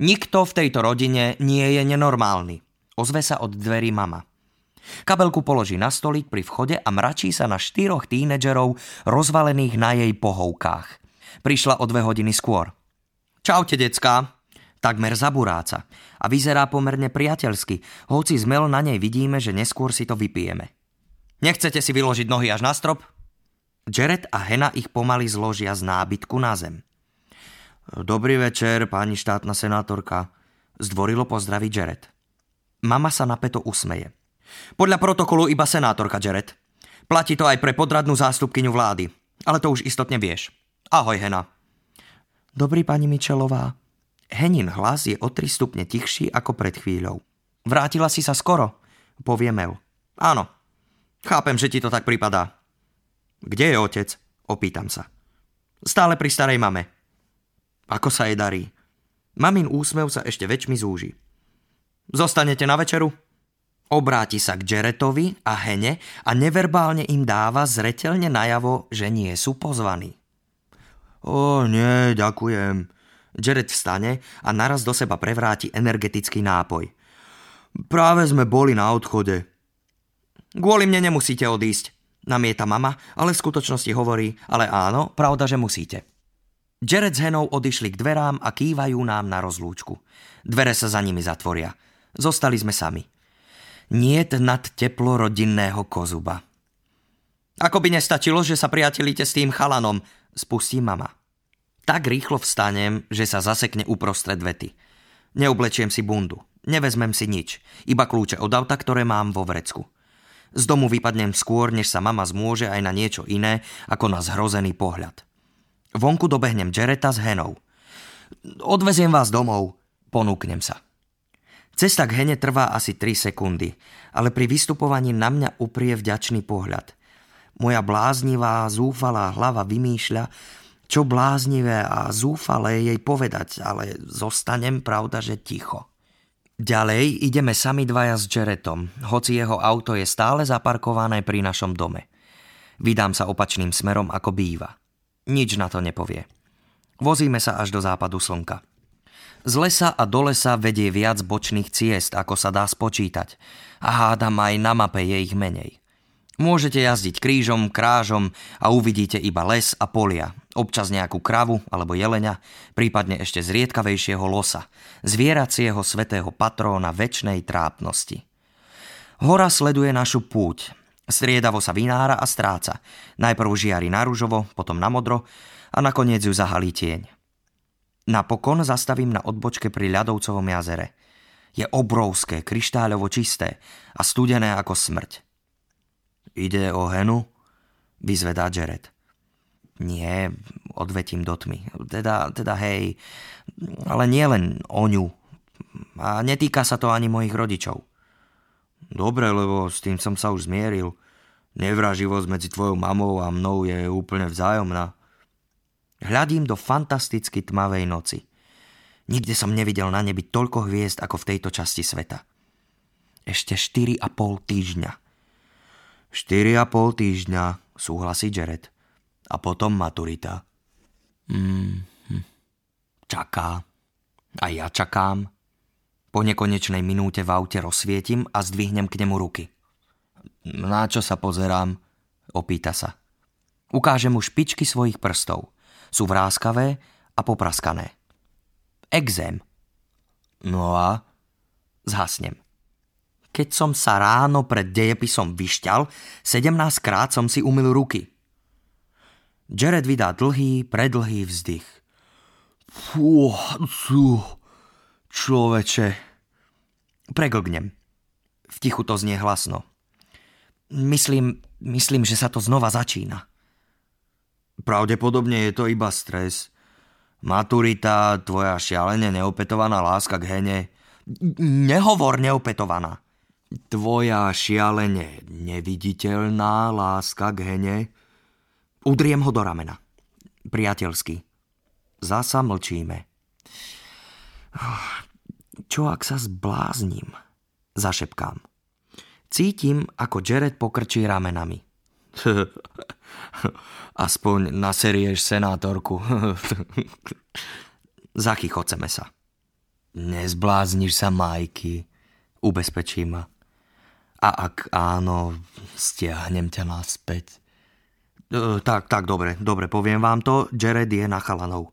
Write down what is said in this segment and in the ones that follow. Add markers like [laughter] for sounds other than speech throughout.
Nikto v tejto rodine nie je nenormálny. Ozve sa od dverí mama. Kabelku položí na stolík pri vchode a mračí sa na štyroch tínedžerov rozvalených na jej pohovkách. Prišla o dve hodiny skôr. Čaute, decka. Takmer zaburáca a vyzerá pomerne priateľsky, hoci z na nej vidíme, že neskôr si to vypijeme. Nechcete si vyložiť nohy až na strop? Jared a Hena ich pomaly zložia z nábytku na zem. Dobrý večer, pani štátna senátorka. Zdvorilo pozdraví Jared. Mama sa napeto usmeje. Podľa protokolu iba senátorka, Jared. Platí to aj pre podradnú zástupkyňu vlády. Ale to už istotne vieš. Ahoj, Hena. Dobrý, pani Mičelová. Henin hlas je o 3 stupne tichší ako pred chvíľou. Vrátila si sa skoro, povie Mel. Áno, chápem, že ti to tak pripadá. Kde je otec? Opýtam sa. Stále pri starej mame. Ako sa jej darí? Mamin úsmev sa ešte väčšmi zúži. Zostanete na večeru? Obráti sa k Jaretovi a Hene a neverbálne im dáva zretelne najavo, že nie sú pozvaní. O nie, ďakujem, Jared vstane a naraz do seba prevráti energetický nápoj. Práve sme boli na odchode. Kvôli mne nemusíte odísť, namieta mama, ale v skutočnosti hovorí, ale áno, pravda, že musíte. Jared s Henou odišli k dverám a kývajú nám na rozlúčku. Dvere sa za nimi zatvoria. Zostali sme sami. Niet nad teplo rodinného kozuba. Ako by nestačilo, že sa priatelíte s tým chalanom, spustí mama. Tak rýchlo vstanem, že sa zasekne uprostred vety. Neoblečiem si bundu, nevezmem si nič, iba kľúče od auta, ktoré mám vo vrecku. Z domu vypadnem skôr, než sa mama zmôže aj na niečo iné, ako na zhrozený pohľad. Vonku dobehnem Jereta s Henou. Odveziem vás domov, ponúknem sa. Cesta k Hene trvá asi 3 sekundy, ale pri vystupovaní na mňa uprie vďačný pohľad. Moja bláznivá, zúfalá hlava vymýšľa, čo bláznivé a zúfalé jej povedať, ale zostanem pravda, že ticho. Ďalej ideme sami dvaja s Jaretom, hoci jeho auto je stále zaparkované pri našom dome. Vydám sa opačným smerom ako býva. Nič na to nepovie. Vozíme sa až do západu slnka. Z lesa a do lesa vedie viac bočných ciest, ako sa dá spočítať. A hádam aj na mape je ich menej. Môžete jazdiť krížom, krážom a uvidíte iba les a polia, občas nejakú kravu alebo jelenia, prípadne ešte zriedkavejšieho losa, zvieracieho svetého patróna väčšnej trápnosti. Hora sleduje našu púť, striedavo sa vynára a stráca, najprv žiari na rúžovo, potom na modro a nakoniec ju zahalí tieň. Napokon zastavím na odbočke pri ľadovcovom jazere. Je obrovské, kryštáľovo čisté a studené ako smrť. Ide o Henu? Vyzvedá Jared. Nie, odvetím do tmy. Teda, teda hej, ale nie len o ňu. A netýka sa to ani mojich rodičov. Dobre, lebo s tým som sa už zmieril. Nevraživosť medzi tvojou mamou a mnou je úplne vzájomná. Hľadím do fantasticky tmavej noci. Nikde som nevidel na nebi toľko hviezd ako v tejto časti sveta. Ešte 4,5 týždňa. 4,5 týždňa, súhlasí Jared. A potom maturita. Mm, hm. Čaká. A ja čakám. Po nekonečnej minúte v aute rozsvietim a zdvihnem k nemu ruky. Na čo sa pozerám? Opýta sa. Ukážem mu špičky svojich prstov. Sú vráskavé a popraskané. Exém. No a? Zhasnem. Keď som sa ráno pred dejepisom vyšťal, 17 krát som si umil ruky. Jared vydá dlhý, predlhý vzdych. Fú, fú, človeče. Preglgnem. V tichu to znie hlasno. Myslím, myslím, že sa to znova začína. Pravdepodobne je to iba stres. Maturita, tvoja šialene neopetovaná láska k Hene. Nehovor neopetovaná. Tvoja šialene neviditeľná láska k Hene? Udriem ho do ramena. Priateľsky. Zasa mlčíme. Čo ak sa zblázním? Zašepkám. Cítim, ako Jared pokrčí ramenami. [laughs] Aspoň naserieš senátorku. [laughs] Zachychoceme sa. Nezblázniš sa, Majky, ubezpečí ma. A ak áno, stiahnem ťa naspäť. E, tak, tak, dobre, dobre, poviem vám to, Jared je na chalanov.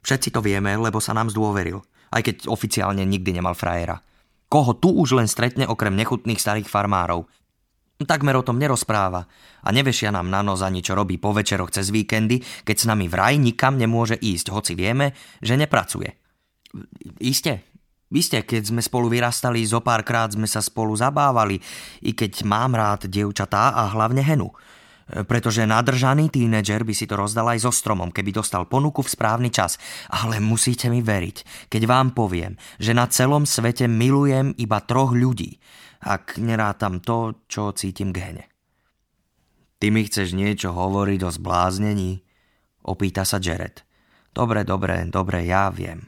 Všetci to vieme, lebo sa nám zdôveril, aj keď oficiálne nikdy nemal frajera. Koho tu už len stretne okrem nechutných starých farmárov? Takmer o tom nerozpráva a nevešia nám na nos ani čo robí po večeroch cez víkendy, keď s nami vraj nikam nemôže ísť, hoci vieme, že nepracuje. Iste, Iste, keď sme spolu vyrastali, zo párkrát sme sa spolu zabávali, i keď mám rád dievčatá a hlavne henu. Pretože nadržaný tínedžer by si to rozdal aj so stromom, keby dostal ponuku v správny čas. Ale musíte mi veriť, keď vám poviem, že na celom svete milujem iba troch ľudí, ak nerátam to, čo cítim k hene. Ty mi chceš niečo hovoriť o zbláznení? Opýta sa Jared. Dobre, dobre, dobre, ja viem.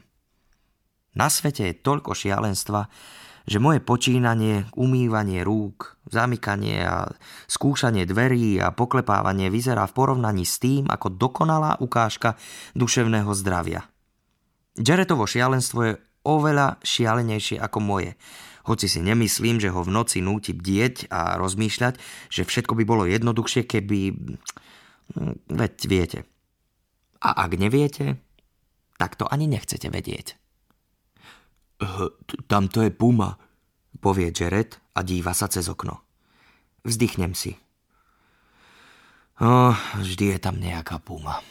Na svete je toľko šialenstva, že moje počínanie, umývanie rúk, zamykanie a skúšanie dverí a poklepávanie vyzerá v porovnaní s tým ako dokonalá ukážka duševného zdravia. Jaretovo šialenstvo je oveľa šialenejšie ako moje, hoci si nemyslím, že ho v noci núti bdieť a rozmýšľať, že všetko by bolo jednoduchšie, keby... Hm, veď viete. A ak neviete, tak to ani nechcete vedieť. Tamto je puma, povie Jared a díva sa cez okno. Vzdychnem si. Oh, vždy je tam nejaká puma.